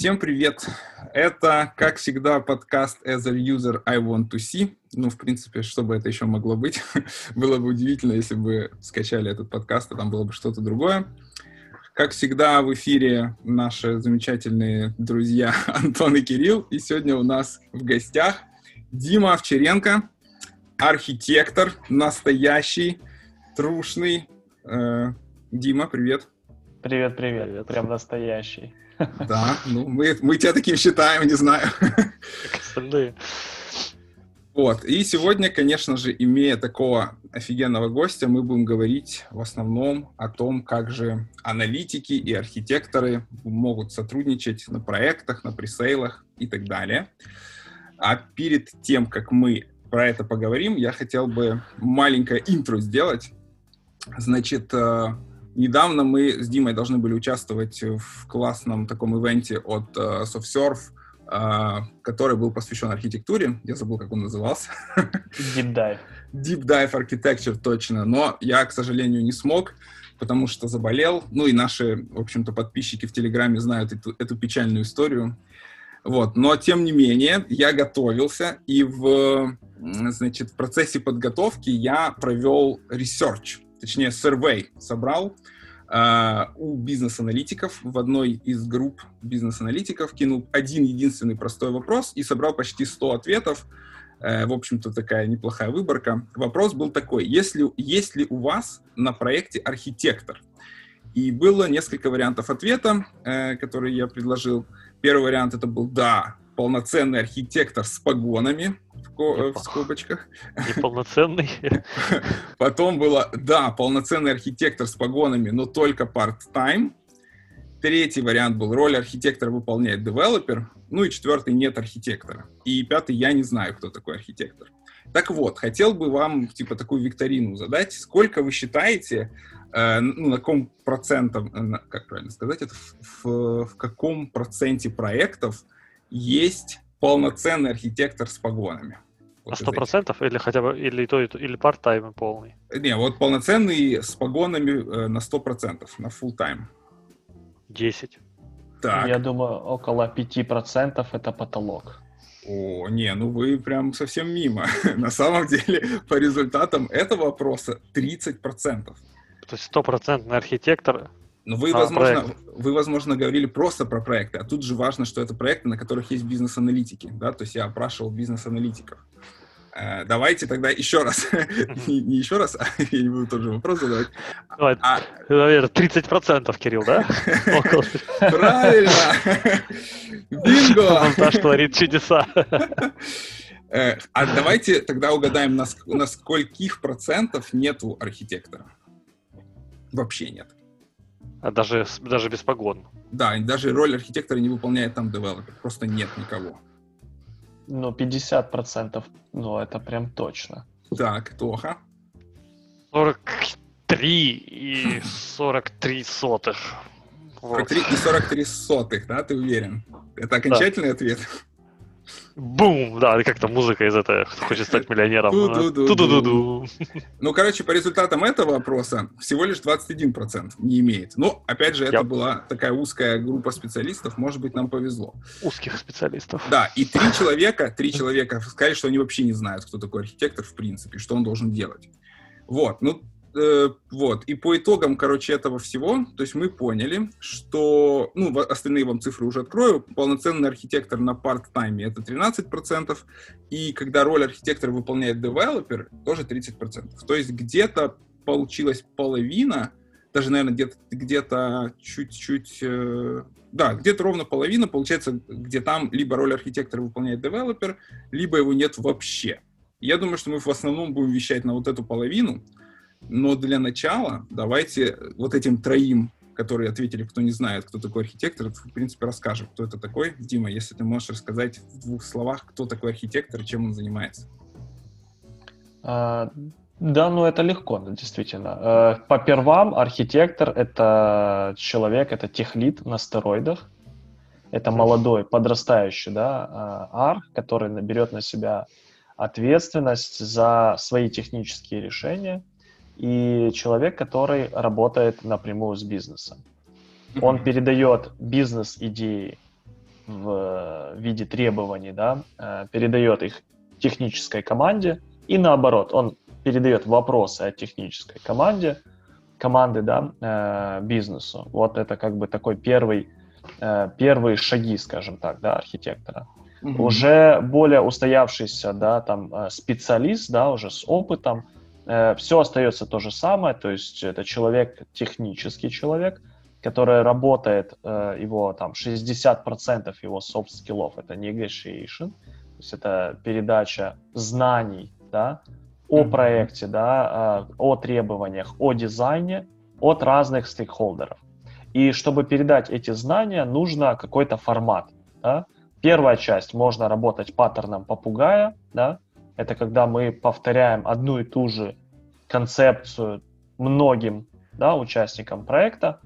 Всем привет! Это, как всегда, подкаст As a User I Want to See. Ну, в принципе, что бы это еще могло быть? было бы удивительно, если бы скачали этот подкаст, а там было бы что-то другое. Как всегда, в эфире наши замечательные друзья Антон и Кирилл. И сегодня у нас в гостях Дима Овчаренко, архитектор, настоящий, трушный. Э, Дима, привет. Привет, привет, привет. Прям настоящий. Да, ну мы, мы тебя таким считаем, не знаю. Как остальные. Вот, и сегодня, конечно же, имея такого офигенного гостя, мы будем говорить в основном о том, как же аналитики и архитекторы могут сотрудничать на проектах, на пресейлах и так далее. А перед тем, как мы про это поговорим, я хотел бы маленькое интро сделать. Значит, э, Недавно мы с Димой должны были участвовать в классном таком ивенте от uh, SoftSurf, uh, который был посвящен архитектуре. Я забыл, как он назывался. Deep Dive. Deep Dive Architecture, точно. Но я, к сожалению, не смог, потому что заболел. Ну и наши, в общем-то, подписчики в Телеграме знают эту, эту печальную историю. Вот. Но, тем не менее, я готовился, и в, значит, в процессе подготовки я провел research точнее, survey собрал э, у бизнес-аналитиков в одной из групп бизнес-аналитиков, кинул один единственный простой вопрос и собрал почти 100 ответов. Э, в общем-то, такая неплохая выборка. Вопрос был такой, если, есть ли у вас на проекте архитектор? И было несколько вариантов ответа, э, которые я предложил. Первый вариант это был «да», полноценный архитектор с погонами в, в скобочках. Неполноценный. Потом было, да, полноценный архитектор с погонами, но только part-time. Третий вариант был, роль архитектора выполняет девелопер. Ну и четвертый, нет архитектора. И пятый, я не знаю, кто такой архитектор. Так вот, хотел бы вам, типа, такую викторину задать. Сколько вы считаете, э, ну, на каком процентом, э, как правильно сказать, это в, в, в каком проценте проектов есть полноценный архитектор с погонами. Вот сто процентов или хотя бы или то, или part-time полный? Не, вот полноценный с погонами э, на сто процентов, на full time. Десять. Так. Я думаю, около пяти процентов это потолок. О, не, ну вы прям совсем мимо. на самом деле, по результатам этого вопроса 30%. То есть стопроцентный архитектор но вы, а, возможно, вы, возможно, говорили просто про проекты, а тут же важно, что это проекты, на которых есть бизнес-аналитики, да, то есть я опрашивал бизнес-аналитиков. Э, давайте тогда еще раз, не, не еще раз, а я не буду тот же вопрос задавать. Давай, а... наверное, 30%, Кирилл, да? Правильно! Бинго! Монтаж творит чудеса. Э, а давайте тогда угадаем, на скольких процентов нету архитектора? Вообще нет. А даже, даже без погон. Да, даже роль архитектора не выполняет там девелопер. Просто нет никого. Ну, 50%, ну, это прям точно. Так, Тоха. 43 и 43 сотых. 43 и 43 сотых, да, ты уверен? Это окончательный да. ответ? Бум! Да, как то музыка из этого, кто хочет стать миллионером. Ту-ду-ду-ду. Ну, короче, по результатам этого опроса всего лишь 21% не имеет. Но, опять же, это Я... была такая узкая группа специалистов, может быть, нам повезло. Узких специалистов. Да, и три человека, три человека сказали, что они вообще не знают, кто такой архитектор в принципе, что он должен делать. Вот, ну, Э, вот, и по итогам, короче, этого всего, то есть мы поняли, что, ну, остальные вам цифры уже открою, полноценный архитектор на парт-тайме это 13%, и когда роль архитектора выполняет девелопер, тоже 30%. То есть где-то получилась половина, даже, наверное, где-то где чуть-чуть, э, да, где-то ровно половина, получается, где там либо роль архитектора выполняет девелопер, либо его нет вообще. Я думаю, что мы в основном будем вещать на вот эту половину, но для начала давайте вот этим троим, которые ответили, кто не знает, кто такой архитектор, в принципе, расскажем, кто это такой. Дима, если ты можешь рассказать в двух словах, кто такой архитектор и чем он занимается. А, да, ну это легко, действительно. А, по первам, архитектор — это человек, это техлит на стероидах. Это молодой, подрастающий, да, а, ар, который наберет на себя ответственность за свои технические решения, и человек, который работает напрямую с бизнесом. Он передает бизнес-идеи в виде требований, да, э, передает их технической команде, и наоборот, он передает вопросы о технической команде, команды, да, э, бизнесу. Вот это как бы такой первый, э, первые шаги, скажем так, да, архитектора. Угу. Уже более устоявшийся, да, там специалист, да, уже с опытом, все остается то же самое, то есть это человек, технический человек, который работает, его там 60% его софт-скиллов это negotiation, то есть это передача знаний, да, о проекте, да, а, о требованиях, о дизайне от разных стейкхолдеров. И чтобы передать эти знания, нужно какой-то формат. Да? Первая часть можно работать паттерном попугая, да? Это когда мы повторяем одну и ту же концепцию многим да, участникам проекта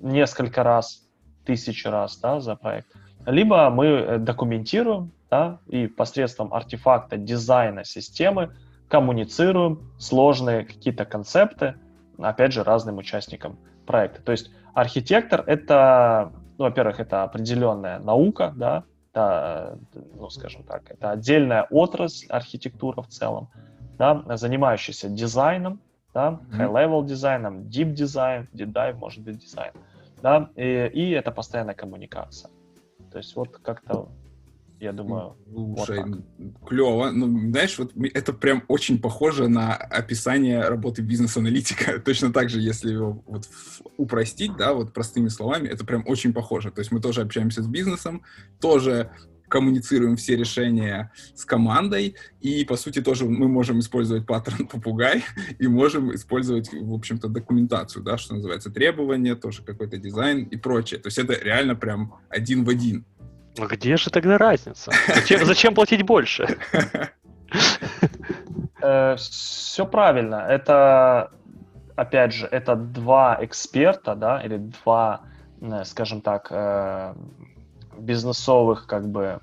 несколько раз, тысячи раз да, за проект. Либо мы э, документируем да, и посредством артефакта дизайна системы коммуницируем сложные какие-то концепты, опять же, разным участникам проекта. То есть архитектор — это, ну, во-первых, это определенная наука, да, это, ну, скажем так, это отдельная отрасль архитектуры в целом, да, занимающаяся дизайном, да, high-level дизайном, deep дизайн, deep dive, может быть, дизайн, да, и, и это постоянная коммуникация. То есть вот как-то я думаю. Слушай, вот клево. Ну, знаешь, вот это прям очень похоже на описание работы бизнес-аналитика. Точно так же, если его вот упростить, да, вот простыми словами, это прям очень похоже. То есть мы тоже общаемся с бизнесом, тоже коммуницируем все решения с командой, и, по сути, тоже мы можем использовать паттерн попугай и можем использовать, в общем-то, документацию, да, что называется, требования, тоже какой-то дизайн и прочее. То есть это реально прям один в один. А где же тогда разница? Зачем, зачем платить больше? Э, Все правильно. Это, опять же, это два эксперта, да, или два, э, скажем так, э, бизнесовых, как бы,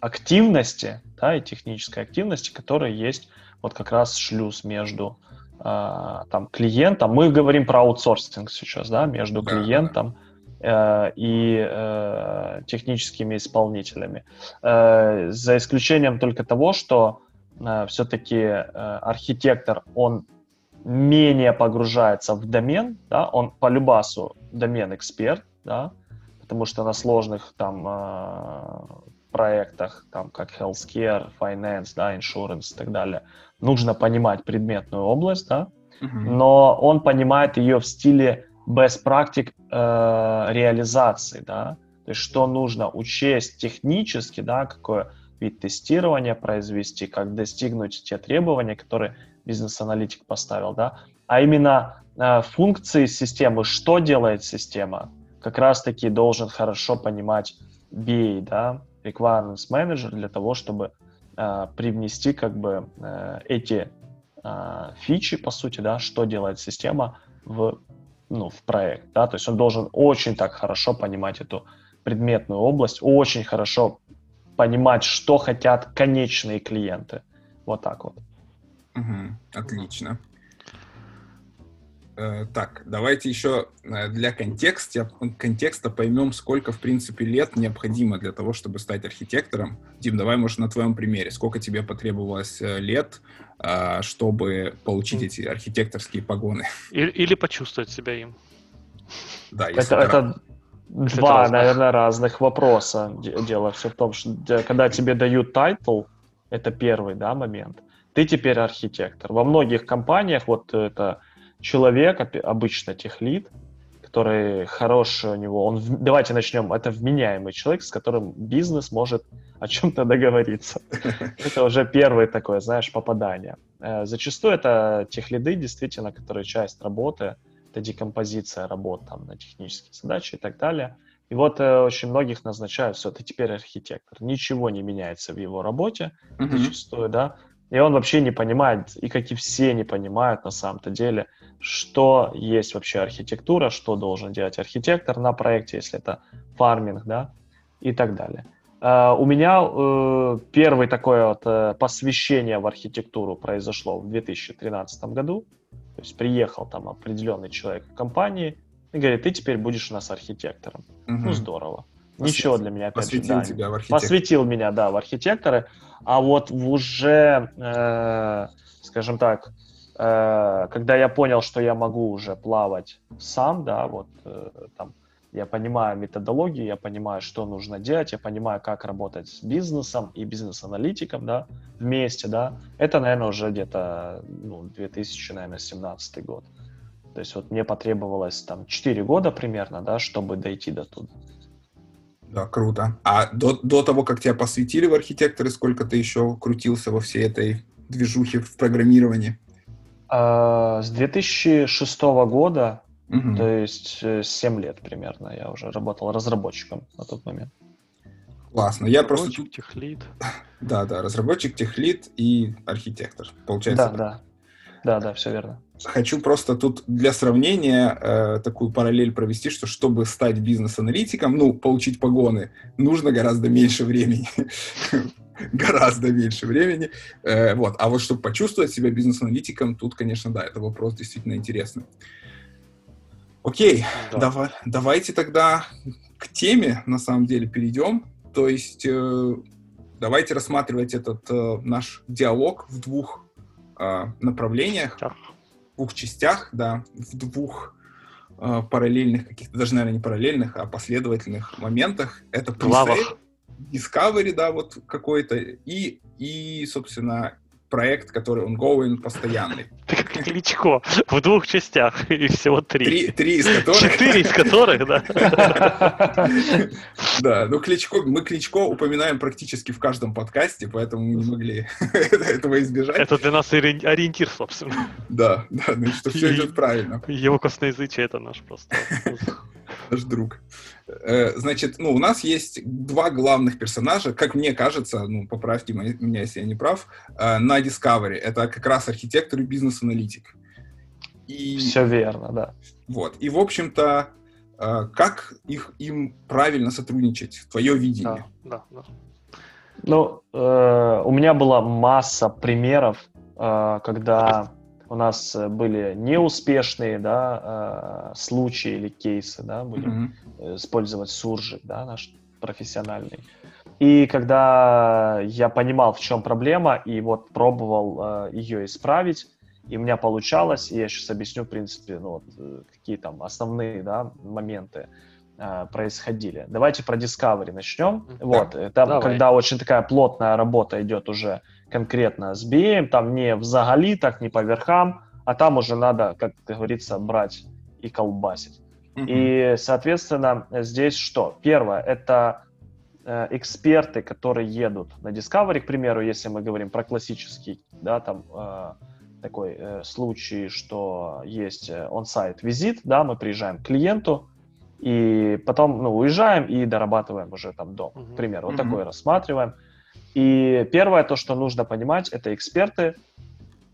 активности, да, и технической активности, которые есть вот как раз шлюз между там клиентом. Мы говорим про аутсорсинг сейчас, да, между клиентом да и э, техническими исполнителями. Э, за исключением только того, что все-таки архитектор, он менее погружается в домен, да, он по любасу домен-эксперт, да, потому что на сложных там проектах, там как healthcare, finance, да, insurance и так далее, нужно понимать предметную область, да, uh-huh. но он понимает ее в стиле best практик э, реализации, да, то есть что нужно учесть технически, да, какой вид тестирования произвести, как достигнуть те требования, которые бизнес-аналитик поставил, да, а именно э, функции системы, что делает система, как раз-таки должен хорошо понимать BA, да, Requirements Manager для того, чтобы э, привнести как бы э, эти э, фичи, по сути, да, что делает система в ну, в проект, да, то есть он должен очень так хорошо понимать эту предметную область, очень хорошо понимать, что хотят конечные клиенты. Вот так вот. Угу, отлично. Э, так, давайте еще э, для контекста, контекста поймем, сколько, в принципе, лет необходимо для того, чтобы стать архитектором. Дим, давай, может, на твоем примере. Сколько тебе потребовалось э, лет, чтобы получить эти архитекторские погоны? Или, или почувствовать себя им. Да, если это, это два, разных. наверное, разных вопроса. Дело все в том, что когда тебе дают title, это первый да, момент, ты теперь архитектор. Во многих компаниях вот это человек, обычно tech lead, который хороший у него, он, давайте начнем, это вменяемый человек, с которым бизнес может о чем-то договориться. Это уже первое такое, знаешь, попадание. Э, зачастую это техлиды, действительно, которые часть работы, это декомпозиция работ там, на технические задачи и так далее. И вот э, очень многих назначают, все, ты теперь архитектор. Ничего не меняется в его работе, mm-hmm. зачастую, да. И он вообще не понимает, и как и все не понимают на самом-то деле, что есть вообще архитектура, что должен делать архитектор на проекте, если это фарминг, да, и так далее. Uh, у меня uh, первое такое вот uh, посвящение в архитектуру произошло в 2013 году. То есть приехал там определенный человек в компании, и говорит, ты теперь будешь у нас архитектором. Мгм. Ну, здорово. Посвятил- Ничего для меня, опять же, Посвятил да, тебя в посвятил меня, да, в архитекторы, а вот уже, э, скажем так, э, когда я понял, что я могу уже плавать сам, да, вот э, там, я понимаю методологию, я понимаю, что нужно делать, я понимаю, как работать с бизнесом и бизнес-аналитиком, да, вместе, да, это, наверное, уже где-то, ну, 2017 год. То есть вот мне потребовалось там 4 года примерно, да, чтобы дойти до туда. Да, круто. А до, до того, как тебя посвятили в архитекторы, сколько ты еще крутился во всей этой движухе в программировании? А, С 2006 года, Мгм. то есть э, 7 лет примерно, я уже работал разработчиком на тот момент. Классно. Я просто техлит. да, да, разработчик, техлит и архитектор. Получается, Да, да. Да, да, все верно. Хочу просто тут для сравнения э, такую параллель провести, что чтобы стать бизнес-аналитиком, ну, получить погоны, нужно гораздо меньше времени. гораздо меньше времени. Э, вот. А вот чтобы почувствовать себя бизнес-аналитиком, тут, конечно, да, это вопрос действительно интересный. Окей, Да. Дава- давайте тогда к теме, на самом деле, перейдем. То есть э, давайте рассматривать этот э, наш диалог в двух э, направлениях, Так. В двух частях, да, в двух э, параллельных каких-то, даже, наверное, не параллельных, а последовательных моментах. Это Discovery, да, вот какой-то, и, и, собственно, проект, который ongoing, постоянный. Ты как Кличко в двух частях, и всего три. Три, три из которых... Четыре из которых, да. Да, ну Кличко, мы Кличко упоминаем практически в каждом подкасте, поэтому мы не могли этого избежать. Это для нас ори- ориентир, собственно. Да, да, ну что все идет правильно, Его косноязычие это наш просто. Наш друг. Э, Значит, ну, у нас есть два главных персонажа, как мне кажется, ну, поправьте меня, если я не прав, э, на Discovery. Это как раз архитектор и бизнес-аналитик. И Все верно, да. вот. И, в общем-то, э, как их, им правильно сотрудничать? Твое видение. Да, да, да. Ну, э, у меня была масса примеров, э, когда у нас э, были неуспешные, да, э, случаи или кейсы, да, будем э, использовать суржик, да, наш профессиональный. И когда я понимал, в чем проблема, и вот пробовал ее исправить, и у меня получалось, и я сейчас объясню, в принципе, ну, вот, какие там основные, да, моменты э, происходили. Давайте про Discovery начнем. Вот, э, там, Давай. когда очень такая плотная работа идет уже конкретно с BM, там не в заголитах, не по верхам, а там уже надо, как говорится, брать и колбасить. Мгм. И, соответственно, здесь что? Первое, это э, эксперты, которые едут на Discovery, к примеру, если мы говорим про классический, да, там э, такой э, случай, что есть э, on-site визит, да, мы приезжаем к клиенту, и потом, ну, уезжаем и дорабатываем уже там дом, к примеру, вот Мгм. такой рассматриваем. И первое, то, что нужно понимать, это эксперты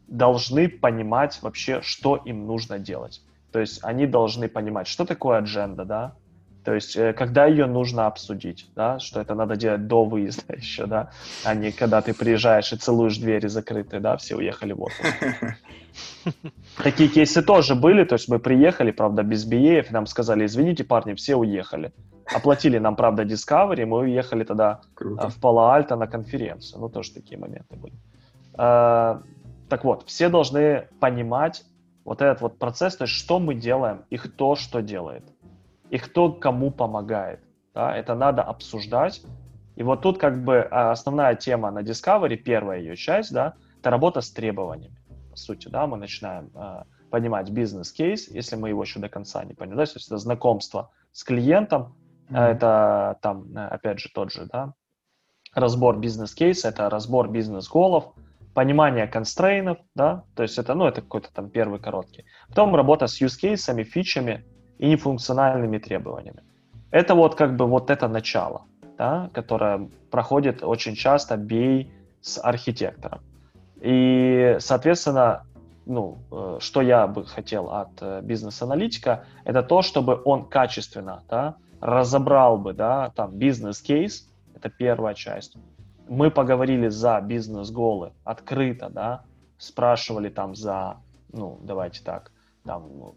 должны понимать вообще, что им нужно делать. То есть они должны понимать, что такое адженда, да, то есть э, когда ее нужно обсудить, да, что это надо делать до выезда еще, да, а не когда ты приезжаешь и целуешь двери закрытые, да, все уехали в отпуск. Такие кейсы тоже были, то есть мы приехали, правда, без биеев, нам сказали, извините, парни, все уехали. Оплатили нам, правда, Discovery, мы уехали тогда Круто. в Пало-Альто на конференцию. Ну, тоже такие моменты были. А, Так вот, все должны понимать вот этот вот процесс, то есть что мы делаем и кто что делает, и кто кому помогает. Да? Это надо обсуждать. И вот тут как бы а, основная тема на Discovery, первая ее часть, да, это работа с требованиями. По сути, да, мы начинаем а, понимать бизнес-кейс, если мы его еще до конца не поняли, да, то есть это знакомство с клиентом, Мгм. это там, э, опять же, тот же, да, разбор бизнес-кейса, это разбор бизнес-голов, понимание констрейнов, да, то есть это, ну, это какой-то там первый короткий. Потом работа с use-кейсами, фичами и нефункциональными требованиями. Это вот как бы вот это начало, да, которое проходит очень часто бей с архитектором. И, соответственно, ну, э, что я бы хотел от э, бизнес-аналитика, это то, чтобы он качественно, да, разобрал бы, да, там, бизнес-кейс, это первая часть. Мы поговорили за бизнес-голы открыто, да, спрашивали там за, ну, давайте так, там,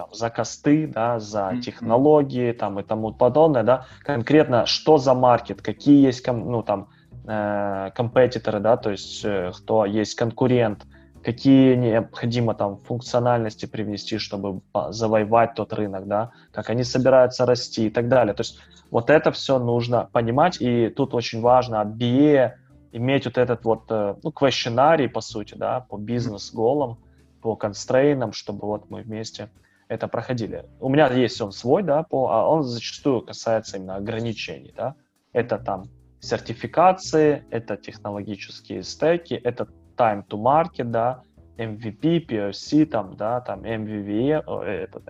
там, за косты, да, за технологии там, и тому подобное, да, конкретно что за маркет, какие есть ну, там, э, компетиторы, да, то есть э, кто есть конкурент, какие необходимо там функциональности привнести, чтобы завоевать тот рынок, да, как они собираются расти и так далее. То есть вот это все нужно понимать, и тут очень важно от BA иметь вот этот вот, э, ну, questionарий, по сути, да, по бизнес-голам, по констрейнам, чтобы вот мы вместе это проходили. У меня есть он свой, да, по, а он зачастую касается именно ограничений, да. Это там сертификации, это технологические стеки, это time to market, да, MVP, POC, там, да, там MVVE, о, э, этот,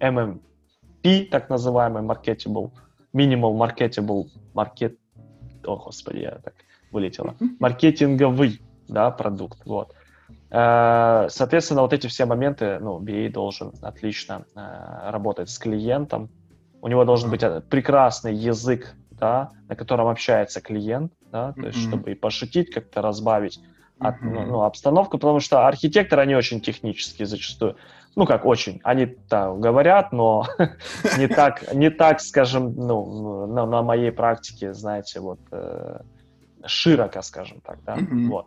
MMP, так называемый marketable, minimal marketable market, о, господи, я так вылетело, маркетинговый, да, продукт, вот. Э, Соответственно, вот эти все моменты, ну, BA должен отлично э, работать с клиентом. У него должен быть э, прекрасный язык, да, на котором общается клиент, да, то есть Мгм. чтобы и пошутить, как-то разбавить от- Мгм. ну, обстановку, потому что архитекторы, они очень технические зачастую. Ну, как очень. Они-то говорят, но не так, не так, скажем, ну, на, на моей практике, знаете, вот э, широко, скажем так, да, вот.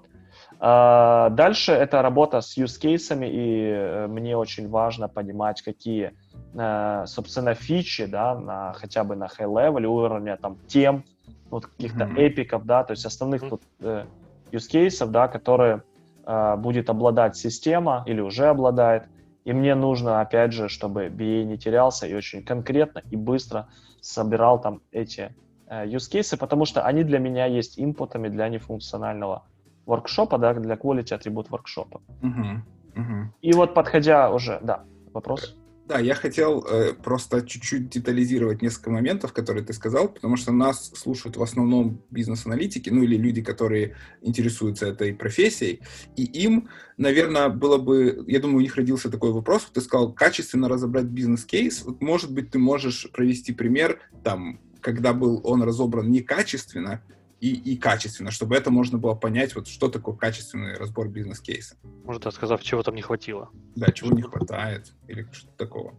А, Дальше это работа с use кейсами, и э, мне очень важно понимать, какие, э, собственно, фичи, да, на, хотя бы на high-level уровня, там, тем, вот каких-то Мгм. эпиков, да, то есть основных тут э, use кейсов, да, которые э, будет обладать система или уже обладает, и мне нужно, опять же, чтобы BA не терялся и очень конкретно и быстро собирал там эти э, use кейсы, потому что они для меня есть инпутами для нефункционального воркшопа, да, для quality атрибут воркшопа. Мгм. Мгм. И вот подходя уже, да, вопрос. Да, я хотел э, просто чуть-чуть детализировать несколько моментов, которые ты сказал, потому что нас слушают в основном бизнес-аналитики, ну или люди, которые интересуются этой профессией, и им, наверное, было бы, я думаю, у них родился такой вопрос, ты сказал, качественно разобрать бизнес-кейс, вот, может быть, ты можешь провести пример, там, когда был он разобран некачественно, и, и качественно, чтобы это можно было понять, вот что такое качественный разбор бизнес-кейса. Может, рассказав, чего там не хватило. Да, чего не хватает, или что-то такого.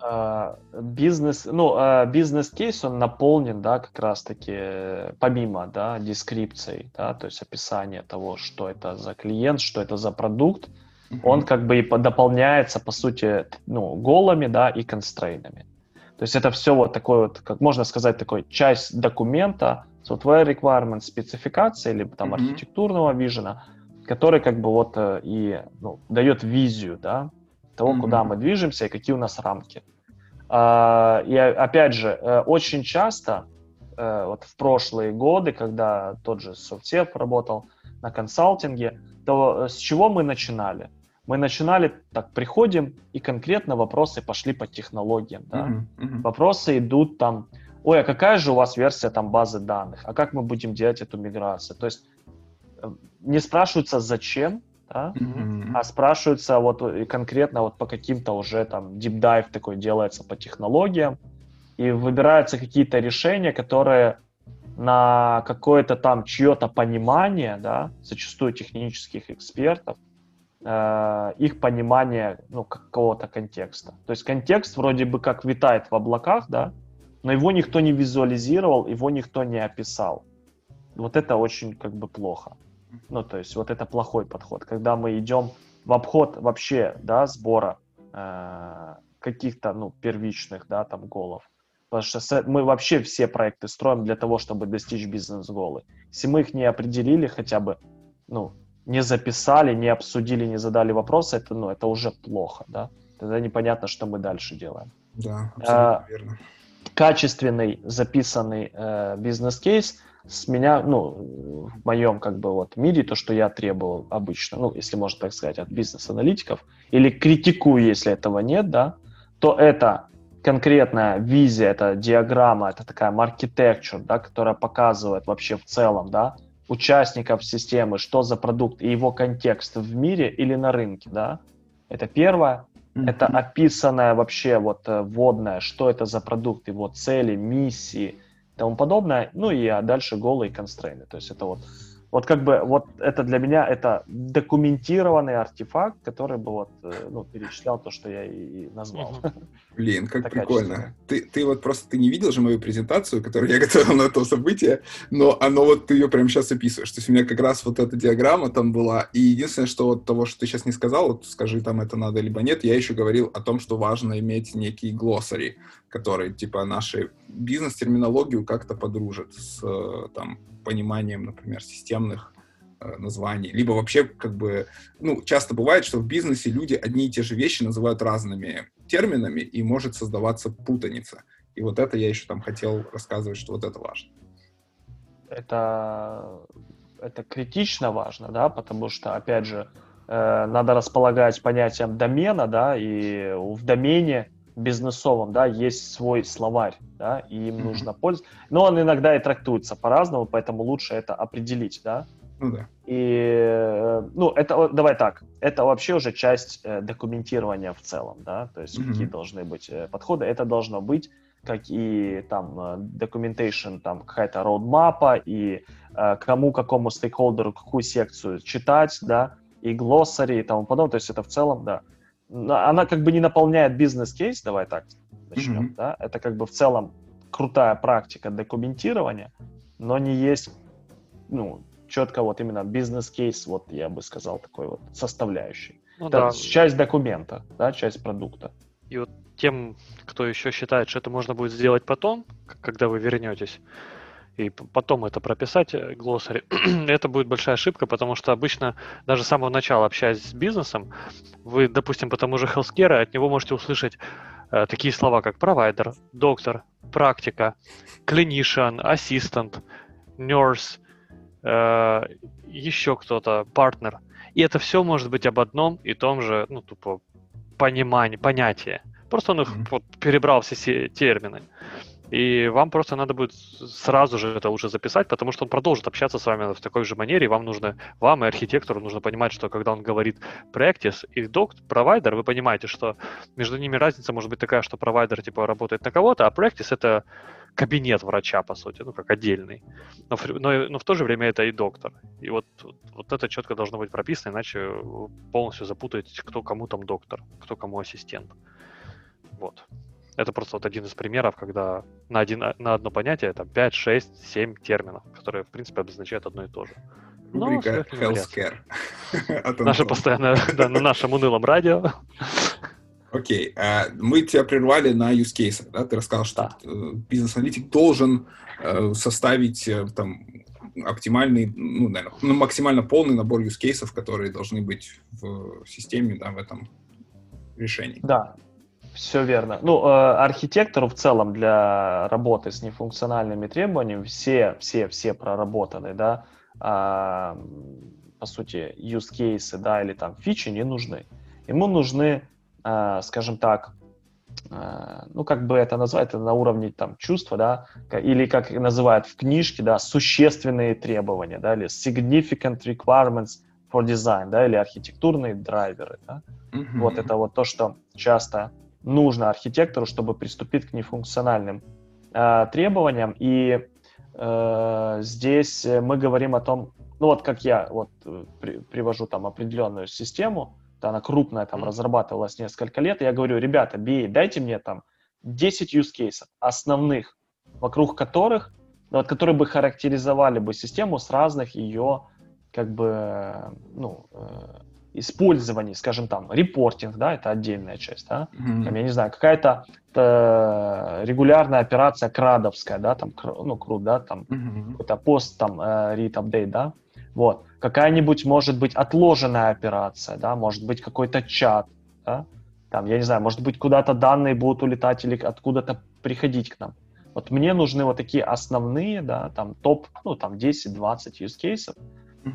А, Бизнес, ну, а, бизнес-кейс, он наполнен, да, как раз-таки, помимо, да, дескрипций, да, то есть описания того, что это за клиент, что это за продукт, он как бы и по- дополняется, по сути, ну, голами, да, и констрейнами. То есть это все вот такой вот, как можно сказать, такой часть документа, software requirement, спецификации, либо там архитектурного вижена, который как бы вот э, и ну, дает визию, да, того, Мгм. куда мы движемся и какие у нас рамки. А, И опять же, э, очень часто, э, вот в прошлые годы, когда тот же софтсерв работал на консалтинге, то с чего мы начинали? Мы начинали, так, приходим, и конкретно вопросы пошли по технологиям, да. Мгм. Мгм. Вопросы идут там, ой, а какая же у вас версия там базы данных? А как мы будем делать эту миграцию? То есть э, не спрашиваются зачем, да, Мгм. а спрашиваются вот э, конкретно вот по каким-то уже там deep dive такой делается по технологиям, и выбираются какие-то решения, которые на какое-то там чье-то понимание, да, зачастую технических экспертов, э, их понимание, ну, какого-то контекста. То есть контекст вроде бы как витает в облаках, да, но его никто не визуализировал, его никто не описал. Вот это очень как бы плохо. Ну, то есть вот это плохой подход, когда мы идем в обход вообще, да, сбора э, каких-то, ну, первичных, да, там, голов. Потому что мы вообще все проекты строим для того, чтобы достичь бизнес-голы. Если мы их не определили хотя бы, ну, не записали, не обсудили, не задали вопросы, это, ну, это уже плохо, да. Тогда непонятно, что мы дальше делаем Да, абсолютно А, верно. качественный записанный э, бизнес-кейс с меня, ну, в моем как бы вот мире, то, что я требовал обычно, ну, если можно так сказать, от бизнес-аналитиков, или критикую, если этого нет, да, то это конкретная визия, это диаграмма, это такая architecture, да, которая показывает вообще в целом, да, участников системы, что за продукт и его контекст в мире или на рынке, да. Это первое. Это Мгм. описанное вообще вот э, вводное, что это за продукт, его цели, миссии и тому подобное. Ну и а дальше голые констрейны. То есть это вот Вот как бы вот это для меня это документированный артефакт, который бы вот э, ну, перечислял то, что я и назвал. Блин, как Такая прикольно. Ты, ты вот просто ты не видел же мою презентацию, которую я готовил на то событие, но оно вот ты ее прямо сейчас описываешь. То есть у меня как раз вот эта диаграмма там была. И единственное, что вот того, что ты сейчас не сказал, вот скажи, там это надо либо нет, я еще говорил о том, что важно иметь некий глоссари, который типа наши бизнес-терминологию как-то подружит с э, там пониманием, например, системных э, названий, либо вообще как бы, ну, часто бывает, что в бизнесе люди одни и те же вещи называют разными терминами, и может создаваться путаница. И вот это я еще там хотел рассказывать, что вот это важно. Это, это критично важно, да, потому что, опять же, э, надо располагать понятием домена, да, и в домене бизнесовом, да, есть свой словарь, да, и им mm-hmm. нужно пользоваться. Но он иногда и трактуется по-разному, поэтому лучше это определить, да. Ну да. И, э, ну, это, давай так, это вообще уже часть э, документирования в целом, да, то есть mm-hmm. какие должны быть э, подходы. Это должно быть, как и там documentation, там какая-то роудмапа, и кому, какому стейкхолдеру, какую секцию читать, да, и глоссари и тому подобное. То есть это в целом, да, она как бы не наполняет бизнес-кейс, давай так начнем, mm-hmm. да, это как бы в целом крутая практика документирования, но не есть, ну, четко вот именно бизнес-кейс, вот я бы сказал, такой вот составляющий. Ну, это да. часть документа, да, часть продукта. И вот тем, кто еще считает, что это можно будет сделать потом, когда вы вернетесь, и потом это прописать, э, глоссари, это будет большая ошибка, потому что обычно даже с самого начала, общаясь с бизнесом, вы, допустим, по тому же healthcare, от него можете услышать э, такие слова, как провайдер, доктор, практика, clinician, ассистент, nurse, э, еще кто-то, партнер. И это все может быть об одном и том же, ну, тупо, понимании, понятии. Просто он их mm-hmm. вот, перебрал все термины. И вам просто надо будет сразу же это лучше записать, потому что он продолжит общаться с вами в такой же манере, и вам нужно, вам и архитектору нужно понимать, что когда он говорит practice и doc, провайдер, вы понимаете, что между ними разница может быть такая, что провайдер типа работает на кого-то, а practice это кабинет врача, по сути, ну, как отдельный. Но, но, но в то же время это и доктор. И вот, вот это четко должно быть прописано, иначе полностью запутаетесь, кто кому там доктор, кто кому ассистент. Вот. Это просто вот один из примеров, когда на, один, на одно понятие это 5, 6, 7 терминов, которые, в принципе, обозначают одно и то же. Рубрика Healthcare. Наше постоянное, да, на нашем унылом радио. Окей, okay. А, мы тебя прервали на use case, да? Ты рассказал, что да. Э, бизнес-аналитик должен э, составить э, там оптимальный, ну, наверное, ну, максимально полный набор use cases, которые должны быть в системе, да, в этом решении. Да, все верно. Ну, э, архитектору в целом для работы с нефункциональными требованиями все, все, все проработанные, да, э, по сути, use cases, да, или там фичи не нужны. Ему нужны, э, скажем так, э, ну, как бы это назвать, это на уровне там чувства, да, или как называют в книжке, да, существенные требования, да, или significant requirements for design, да, или архитектурные драйверы, да. Mm-hmm. Вот это вот то, что часто нужно архитектору, чтобы приступить к нефункциональным э, требованиям. И э, здесь мы говорим о том, ну вот как я вот э, при, привожу там определенную систему, то она крупная, там разрабатывалась несколько лет, и я говорю, ребята, BA, дайте мне там 10 use cases основных, вокруг которых, ну, вот, которые бы характеризовали бы систему с разных ее как бы, ну, э, использовании, скажем там, репортинг, да, это отдельная часть, да, mm-hmm. там, я не знаю, какая-то э, регулярная операция крадовская, да, там, ну, крут, да, там, mm-hmm. какой-то пост, там, э, read update, да, вот, какая-нибудь, может быть, отложенная операция, да, может быть, какой-то чат, да, там, я не знаю, может быть, куда-то данные будут улетать или откуда-то приходить к нам. Вот мне нужны вот такие основные, да, там, топ, ну, там, 10-20 use cases,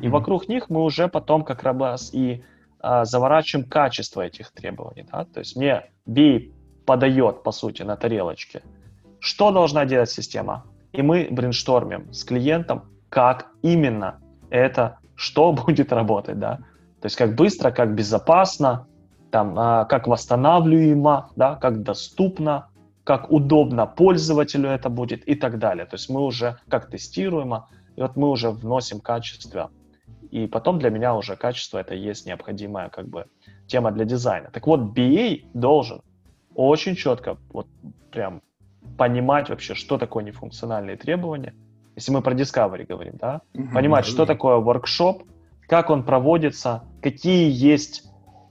и вокруг них мы уже потом как раз и а, заворачиваем качество этих требований. Да? То есть мне BI подает, по сути, на тарелочке, что должна делать система. И мы брейнштормим с клиентом, как именно это, что будет работать. Да? То есть как быстро, как безопасно, там, а, как восстанавливаемо, да, как доступно, как удобно пользователю это будет и так далее. То есть мы уже как тестируемо, и вот мы уже вносим качество, и потом для меня уже качество это есть необходимая как бы тема для дизайна. Так вот, BA должен очень четко, вот прям понимать вообще, что такое нефункциональные требования, если мы про Discovery говорим, да, угу, понимать, да, что да. такое workshop, как он проводится, какие есть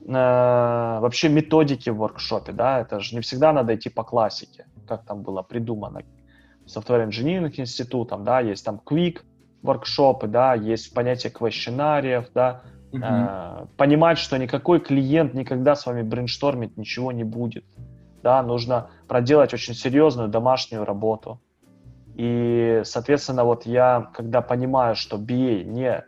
э, вообще методики в воркшопе, да, это же не всегда надо идти по классике, как там было придумано Software Engineering институтом, да, есть там Quick воркшопы, да, есть понятие квестионариев, да, угу. э, понимать, что никакой клиент никогда с вами брейнштормить ничего не будет, да, нужно проделать очень серьезную домашнюю работу. И, соответственно, вот я, когда понимаю, что BA не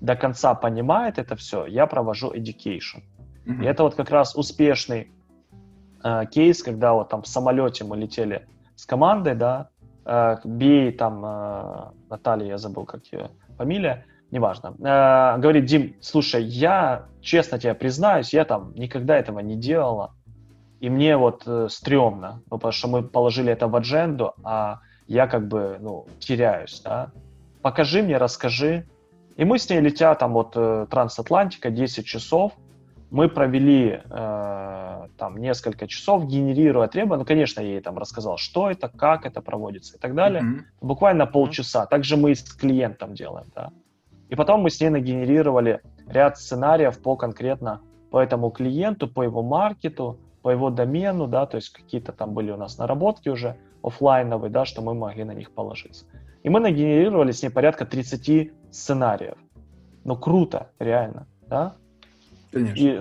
до конца понимает это все, я провожу education. Mm-hmm. И это вот как раз успешный э, кейс, когда вот там в самолете мы летели с командой, да, э, BA там, э, Наталья, я забыл, как ее фамилия, неважно, э, говорит, Дим, слушай, я честно тебе признаюсь, я там никогда этого не делала, и мне вот стрёмно, ну, потому что мы положили это в адженду, а я как бы, ну, теряюсь, да. Покажи мне, расскажи. И мы с ней летя там вот Трансатлантика 10 часов, мы провели э, там несколько часов, генерируя требования. Ну, конечно, я ей там рассказал, что это, как это проводится и так далее. Mm-hmm. Буквально полчаса. Также мы и с клиентом делаем, да. И потом мы с ней нагенерировали ряд сценариев по конкретно по этому клиенту, по его маркету, по его домену, да, то есть какие-то там были у нас наработки уже офлайновые, да, что мы могли на них положиться. И мы нагенерировали с ней порядка 30 сценариев. Ну, круто, реально, да? Конечно. И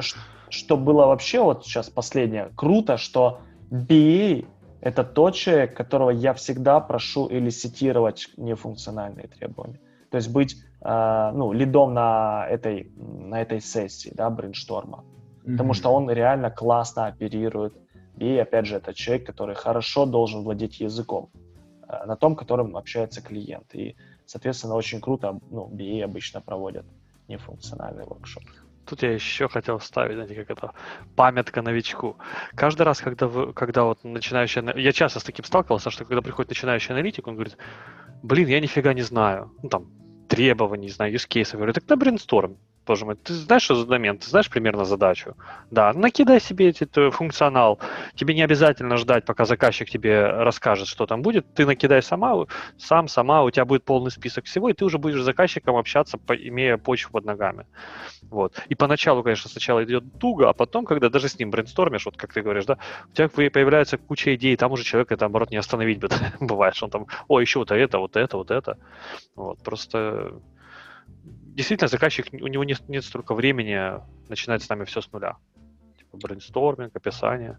что было вообще, вот сейчас последнее, круто, что BA — это тот человек, которого я всегда прошу элиситировать нефункциональные требования. То есть быть, э, ну, лидом на этой, на этой сессии, да, брейншторма потому что он реально классно оперирует. И, опять же, это человек, который хорошо должен владеть языком, э, на том, которым общается клиент. И, соответственно, очень круто, ну, BA обычно проводят нефункциональный воркшоп. Тут я еще хотел вставить, знаете, как это, памятка новичку. Каждый раз, когда, вы, когда вот начинающий... Я часто с таким сталкивался, что когда приходит начинающий аналитик, он говорит, блин, я нифига не знаю. Ну, там, требований, не знаю, case. Я говорю, так на брейнсторм боже мой, ты знаешь, что за домен, ты знаешь примерно задачу? Да, накидай себе этот функционал. Тебе не обязательно ждать, пока заказчик тебе расскажет, что там будет. Ты накидай сама, сам, сама, у тебя будет полный список всего, и ты уже будешь с заказчиком общаться, имея почву под ногами. Вот. И поначалу, конечно, сначала идет туго, а потом, когда даже с ним брейнстормишь, вот как ты говоришь, да, у тебя появляется куча идей, там уже человека, это, наоборот, не остановить бывает, что он там, о, еще вот это, вот это, вот это. Вот, просто действительно, заказчик, у него нет, нет столько времени начинать с нами все с нуля. Типа брейнсторминг, описание.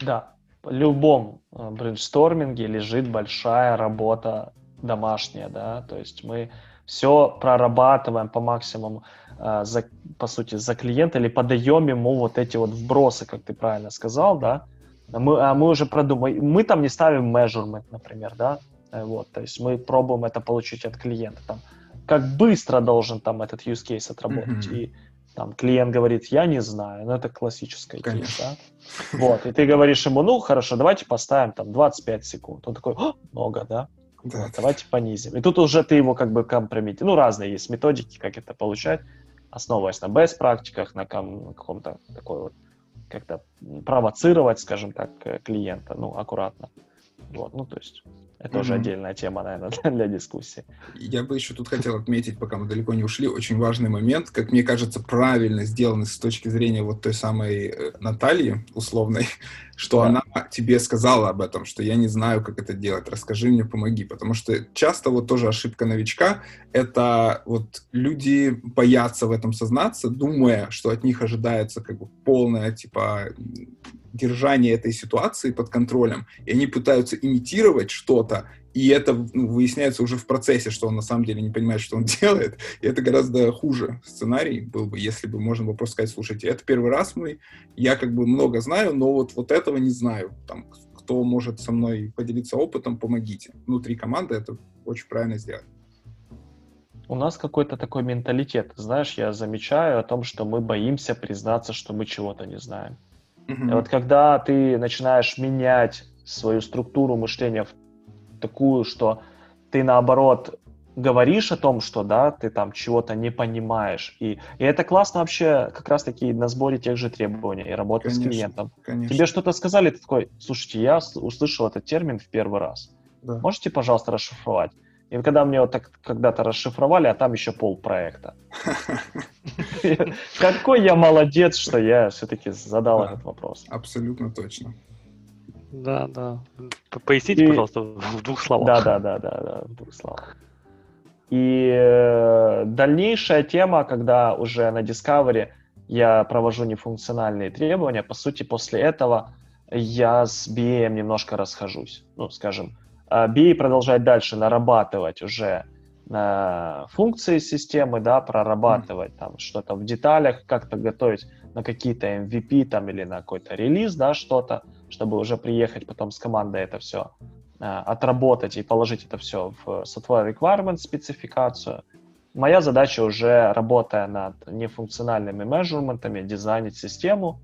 Да, в любом э, брейнсторминге лежит большая работа домашняя, да, то есть мы все прорабатываем по максимуму, э, за, по сути, за клиента или подаем ему вот эти вот вбросы, как ты правильно сказал, да, а мы, а мы уже продумаем, мы там не ставим measurement, например, да, э, вот, то есть мы пробуем это получить от клиента, там, как быстро должен там этот use case отработать. Mm-hmm. И там клиент говорит, я не знаю, ну это классическая кейс, да? Вот, и ты говоришь ему, ну хорошо, давайте поставим там 25 секунд. Он такой, много, да? Да. Вот, давайте понизим. И тут уже ты его как бы компрометируешь. Ну, разные есть методики, как это получать, основываясь на best практиках, на каком-то такой вот как-то провоцировать, скажем так, э, клиента, ну, аккуратно. Вот, ну, то есть это mm-hmm. уже отдельная тема, наверное, для, для дискуссии. Я бы еще тут хотел отметить, пока мы далеко не ушли, очень важный момент, как мне кажется, правильно сделанный с точки зрения вот той самой э, Натальи условной, что да. она тебе сказала об этом, что я не знаю, как это делать, расскажи мне, помоги. Потому что часто вот тоже ошибка новичка — это вот люди боятся в этом сознаться, думая, что от них ожидается как бы полная, типа, держание этой ситуации под контролем, и они пытаются имитировать что-то, и это ну, выясняется уже в процессе, что он на самом деле не понимает, что он делает, и это гораздо хуже сценарий был бы, если бы можно было просто сказать, слушайте, это первый раз мы, я как бы много знаю, но вот, вот этого не знаю, там, кто может со мной поделиться опытом, помогите. Внутри команды это очень правильно сделать. У нас какой-то такой менталитет, знаешь, я замечаю о том, что мы боимся признаться, что мы чего-то не знаем. Mm-hmm. И вот когда ты начинаешь менять свою структуру мышления в такую, что ты наоборот говоришь о том, что, да, ты там чего-то не понимаешь. И, и это классно вообще как раз-таки на сборе тех же требований и работы конечно, с клиентом. Конечно. Тебе что-то сказали, ты такой, слушайте, я услышал этот термин в первый раз. Да. Можете, пожалуйста, расшифровать? И когда мне вот так когда-то расшифровали, а там еще пол проекта. Какой я молодец, что я все-таки задал этот вопрос. Абсолютно точно. Да, да. Поясните, пожалуйста, в двух словах. Да, да, да, да, да, в двух словах. И э, дальнейшая тема, когда уже на Discovery я провожу нефункциональные требования, по сути, после этого я с BA немножко расхожусь. Ну, скажем, BA продолжает дальше нарабатывать уже на функции системы, да, прорабатывать mm. там что-то в деталях, как-то готовить на какие-то MVP там или на какой-то релиз, да, что-то, чтобы уже приехать потом с командой это все э, отработать и положить это все в software requirement спецификацию. Моя задача уже, работая над нефункциональными measurement'ами, дизайнить систему,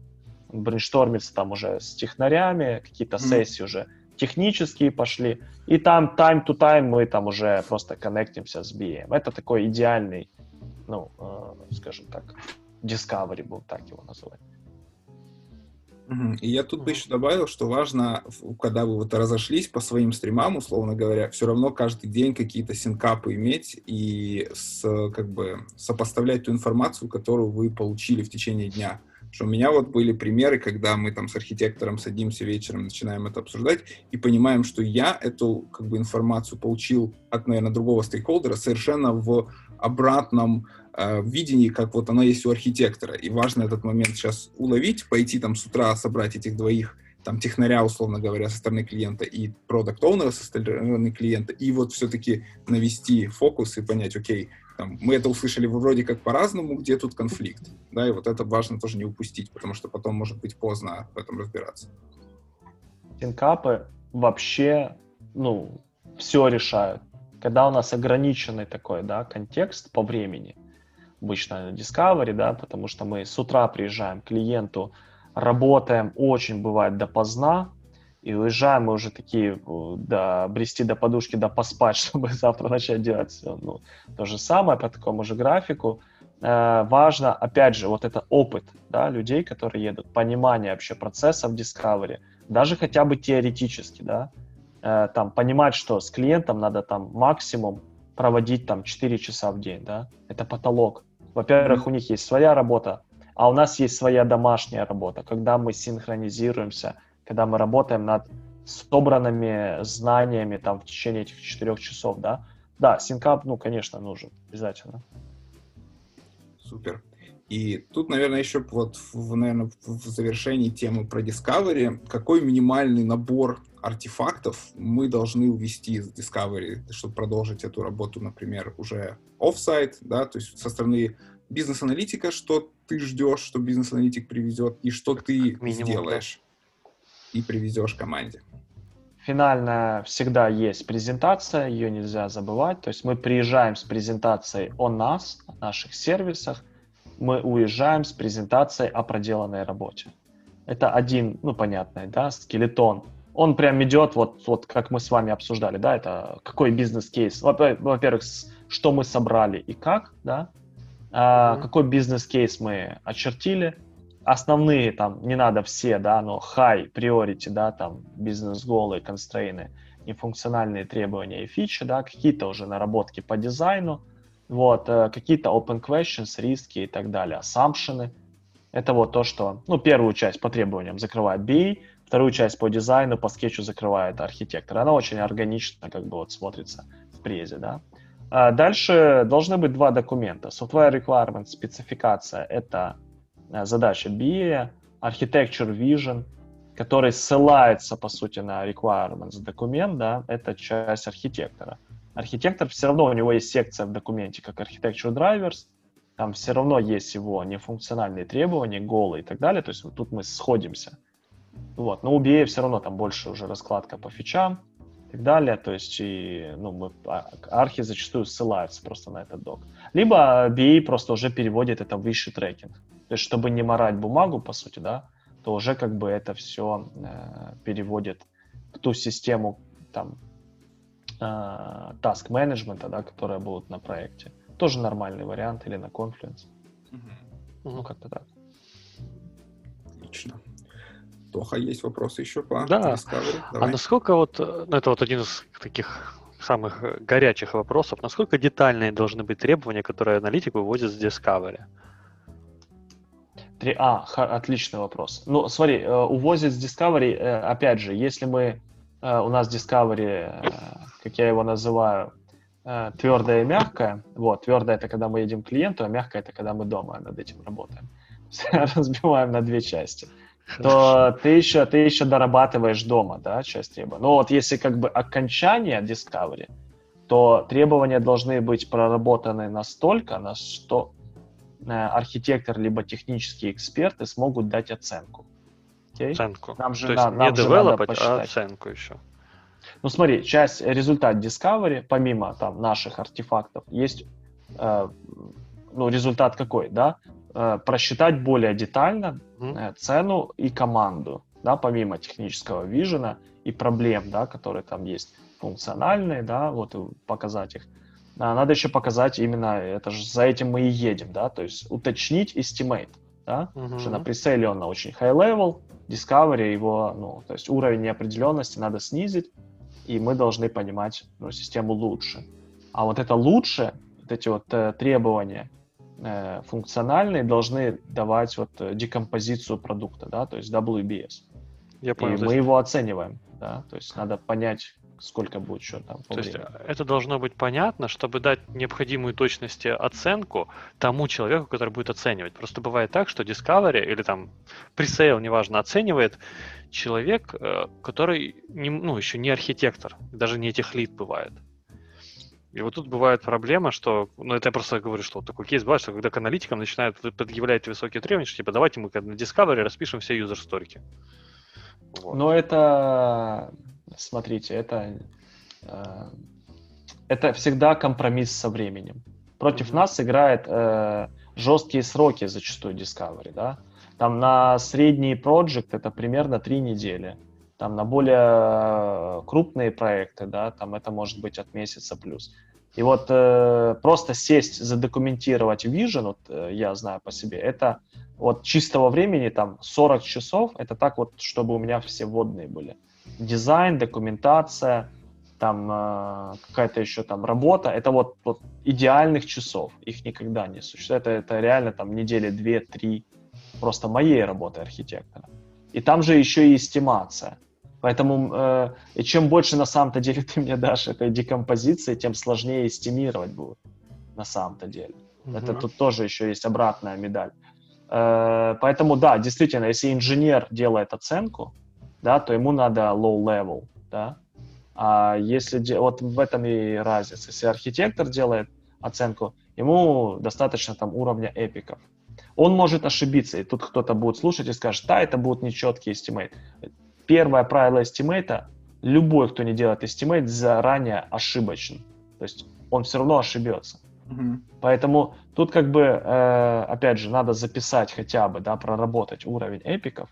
брейнштормиться там уже с технарями, какие-то mm. сессии уже технические пошли, и там time to time мы там уже просто коннектимся с BM. Это такой идеальный, ну, э, скажем так, discovery, будем так его называть. И я тут бы еще добавил, что важно, когда вы вот разошлись по своим стримам, условно говоря, все равно каждый день какие-то синкапы иметь и с, как бы сопоставлять ту информацию, которую вы получили в течение дня. Что у меня вот были примеры, когда мы там с архитектором садимся вечером, начинаем это обсуждать и понимаем, что я эту как бы информацию получил от, наверное, другого стейкхолдера совершенно в обратном э, видении, как вот она есть у архитектора. И важно этот момент сейчас уловить, пойти там с утра собрать этих двоих там технаря, условно говоря, со стороны клиента и продукт оунера со стороны клиента, и вот все-таки навести фокус и понять, окей, там, мы это услышали вроде как по-разному, где тут конфликт, да, и вот это важно тоже не упустить, потому что потом может быть поздно в этом разбираться. Тинкапы вообще, ну, все решают. Когда у нас ограниченный такой, да, контекст по времени, обычно Discovery, да, потому что мы с утра приезжаем к клиенту, работаем очень бывает допоздна, и уезжаем мы уже такие, да, брести до подушки, да поспать, чтобы завтра начать делать все, ну, то же самое по такому же графику. Э, важно, опять же, вот это опыт, да, людей, которые едут, понимание вообще процессов Discovery, даже хотя бы теоретически, да, э, там, понимать, что с клиентом надо там максимум проводить там 4 часа в день, да, это потолок. Во-первых, у них есть своя работа, а у нас есть своя домашняя работа, когда мы синхронизируемся, когда мы работаем над собранными знаниями там в течение этих четырех часов, да. Да, синкап, ну, конечно, нужен, обязательно. Супер. И тут, наверное, еще вот, в, наверное, в завершении темы про Discovery, какой минимальный набор артефактов мы должны увести из Discovery, чтобы продолжить эту работу, например, уже офсайт, да, то есть со стороны бизнес-аналитика, что ты ждешь, что бизнес-аналитик привезет, и что ты Минимум, сделаешь да. и привезешь команде. Финально всегда есть презентация, ее нельзя забывать. То есть мы приезжаем с презентацией о нас, о наших сервисах, мы уезжаем с презентацией о проделанной работе. Это один, ну, понятный, да, скелетон. Он прям идет, вот, вот как мы с вами обсуждали, да, это какой бизнес-кейс. Во-первых, что мы собрали и как, да, mm-hmm. какой бизнес-кейс мы очертили, основные там, не надо все, да, но high priority, да, там, бизнес-голы, констрейны, нефункциональные требования и фичи, да, какие-то уже наработки по дизайну, вот, э, какие-то open questions, риски и так далее, assumption. Это вот то, что, ну, первую часть по требованиям закрывает BA, вторую часть по дизайну, по скетчу закрывает архитектор. Она очень органично как бы вот смотрится в презе, да. А дальше должны быть два документа. Software Requirement, спецификация — это э, задача BIA, Architecture Vision, который ссылается, по сути, на requirements документ, да, это часть архитектора. Архитектор все равно, у него есть секция в документе, как Architecture Drivers, там все равно есть его нефункциональные требования, голые и так далее, то есть вот тут мы сходимся. Вот. Но у BA все равно там больше уже раскладка по фичам, так далее. То есть и, ну, мы, а, архи зачастую ссылаются просто на этот док. Либо BA просто уже переводит это в высший трекинг. То есть чтобы не морать бумагу, по сути, да, то уже как бы это все э, переводит в ту систему там э, task менеджмента, да, которые будут на проекте. Тоже нормальный вариант или на Confluence. Ну, как-то так. Отлично. Тоха, есть вопросы еще по Да. Discovery? А Давай. насколько вот, э, ну это вот один из таких самых э, горячих вопросов, насколько детальные должны быть требования, которые аналитик выводит с Discovery? Три... А, отличный вопрос. Ну, смотри, э, увозить с Discovery, э, опять же, если мы, э, у нас Discovery, э, как я его называю, э, твердое и мягкое, вот, твердое это когда мы едем к клиенту, а мягкое это когда мы дома над этим работаем. Разбиваем на две части. То ты еще, ты еще дорабатываешь дома, да, часть требований. Но вот если как бы окончание Discovery, то требования должны быть проработаны настолько, на что э, архитектор либо технические эксперты смогут дать оценку. Окей? Оценку. Нам же То есть на- не нам же надо а оценку еще. Ну смотри, часть, результат Discovery, помимо там наших артефактов, есть, э, ну, результат какой, да? Э, просчитать более детально э, цену и команду, да, помимо технического вижена и проблем, да, которые там есть, функциональные, да, вот показать их. А надо еще показать именно, это же за этим мы и едем, да, то есть уточнить estimate, да, потому что на Мгм. пресейле он на очень high level, Discovery его, ну, то есть уровень неопределенности надо снизить, и мы должны понимать ну, систему лучше. А вот это лучше, вот эти вот э, требования э, функциональные должны давать вот э, декомпозицию продукта, да, то есть WBS. Я понял. и мы есть- его оцениваем, да, то есть надо понять, сколько будет что там То есть времени. э, это должно быть понятно, чтобы дать необходимую точности оценку тому человеку, который будет оценивать. Просто бывает так, что Discovery или там пресейл, неважно, оценивает человек, э, который не, ну, еще не архитектор, даже не техлит бывает. И вот тут бывает проблема, что, ну это я просто говорю, что вот такой кейс бывает, что когда к аналитикам начинают предъявлять высокие требования, что типа давайте мы на Discovery распишем все юзер сторики. Вот. Но это, смотрите, это, э, это всегда компромисс со временем. Против Мгм. нас играет э, жесткие сроки зачастую Discovery, да. Там на средний проект это примерно три недели. Там на более э, крупные проекты, да, там это может быть от месяца плюс. И вот э, просто сесть, задокументировать Vision, вот э, я знаю по себе, это вот чистого времени там 40 часов, это так вот, чтобы у меня все водные были. Дизайн, документация, там э, какая-то еще там работа, это вот, вот идеальных часов, их никогда не существует. Это, это реально там недели 2-3 просто моей работы архитектора. И там же еще и эстимация. Поэтому э, и чем больше на самом-то деле ты мне дашь этой декомпозиции, тем сложнее эстимировать будет на самом-то деле. Это Мгм. тут тоже еще есть обратная медаль. Э, Поэтому, да, действительно, если инженер делает оценку, да, то ему надо low level, да. А если вот в этом и разница. Если архитектор делает оценку, ему достаточно там уровня эпиков. Он может ошибиться, и тут кто-то будет слушать и скажет, да, это будет нечеткий estimate. Первое правило estimate любой, кто не делает estimate, заранее ошибочен. То есть он все равно ошибется. Мгм. Поэтому тут как бы, э, опять же, надо записать хотя бы, да, проработать уровень эпиков.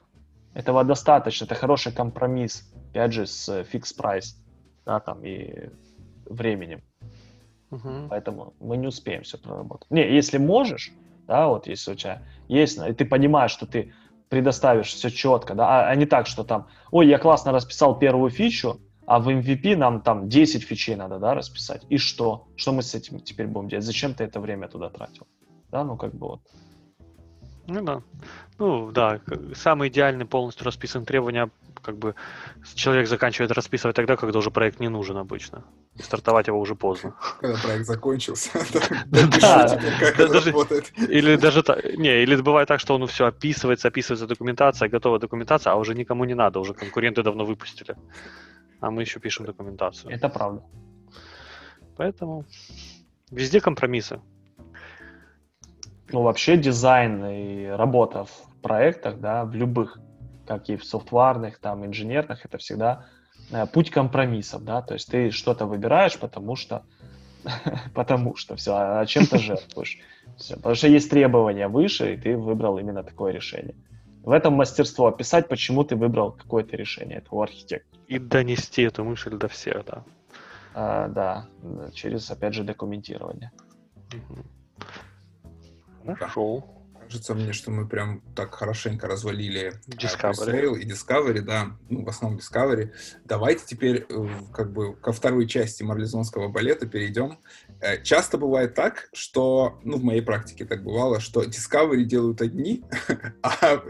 Этого достаточно, это хороший компромисс, опять же, с fixed price, да, там, и временем. Мгм. Поэтому мы не успеем все проработать. Не, если можешь, да, вот если у тебя есть, и ты понимаешь, что ты предоставишь все четко, да, а, а не так, что там, ой, я классно расписал первую фичу, а в MVP нам там 10 фичей надо, да, расписать. И что? Что мы с этим теперь будем делать? Зачем ты это время туда тратил? Да, ну как бы вот. Ну да. Ну да, самый идеальный полностью расписан требования, как бы человек заканчивает расписывать тогда, когда уже проект не нужен обычно. И стартовать его уже поздно. Когда проект закончился. Да. Или даже та- не, или бывает так, что он все описывается, описывается документация, готова документация, а уже никому не надо, уже конкуренты давно выпустили. А мы еще пишем документацию. Это правда. Поэтому везде компромиссы. Ну, вообще дизайн и работа в проектах, да, в любых, как и в софтварных, там, инженерных, это всегда э, путь компромиссов, да, то есть ты что-то выбираешь, потому что, потому что, все, а чем-то жертвуешь. Всё, потому что есть требования выше, и ты выбрал именно такое решение. В этом мастерство описать, почему ты выбрал какое-то решение, это у архитектора. И донести эту мысль до всех, да. А, да, через, опять же, документирование. Хорошо. Кажется мне, что мы прям так хорошенько развалили э, Discovery. и Discovery, да, ну, в основном Discovery. Давайте теперь э, как бы ко второй части марлезонского балета перейдем. Э, часто бывает так, что, ну, в моей практике так бывало, что Discovery делают одни, а,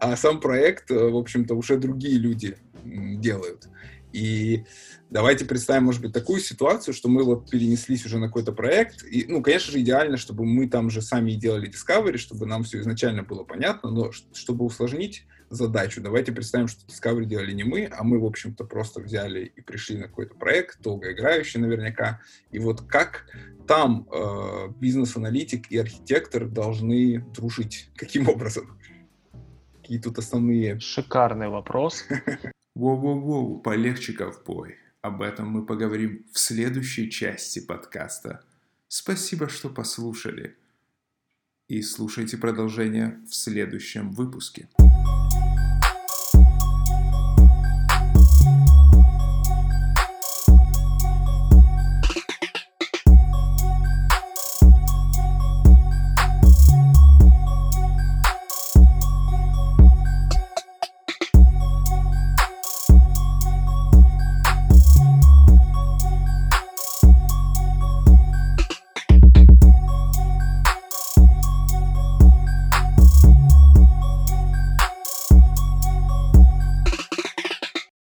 а сам проект, в общем-то, уже другие люди делают. И давайте представим, может быть, такую ситуацию, что мы вот перенеслись уже на какой-то проект. И, ну, конечно же, идеально, чтобы мы там же сами делали Discovery, чтобы нам все изначально было понятно, но чтобы усложнить задачу, давайте представим, что Discovery делали не мы, а мы, в общем-то, просто взяли и пришли на какой-то проект, долгоиграющий наверняка. И вот как там э, бизнес-аналитик и архитектор должны дружить? Каким образом? Какие тут основные... Шикарный вопрос. Воу-воу-воу, полегче, ковбой. Об этом мы поговорим в следующей части подкаста. Спасибо, что послушали. И слушайте продолжение в следующем выпуске.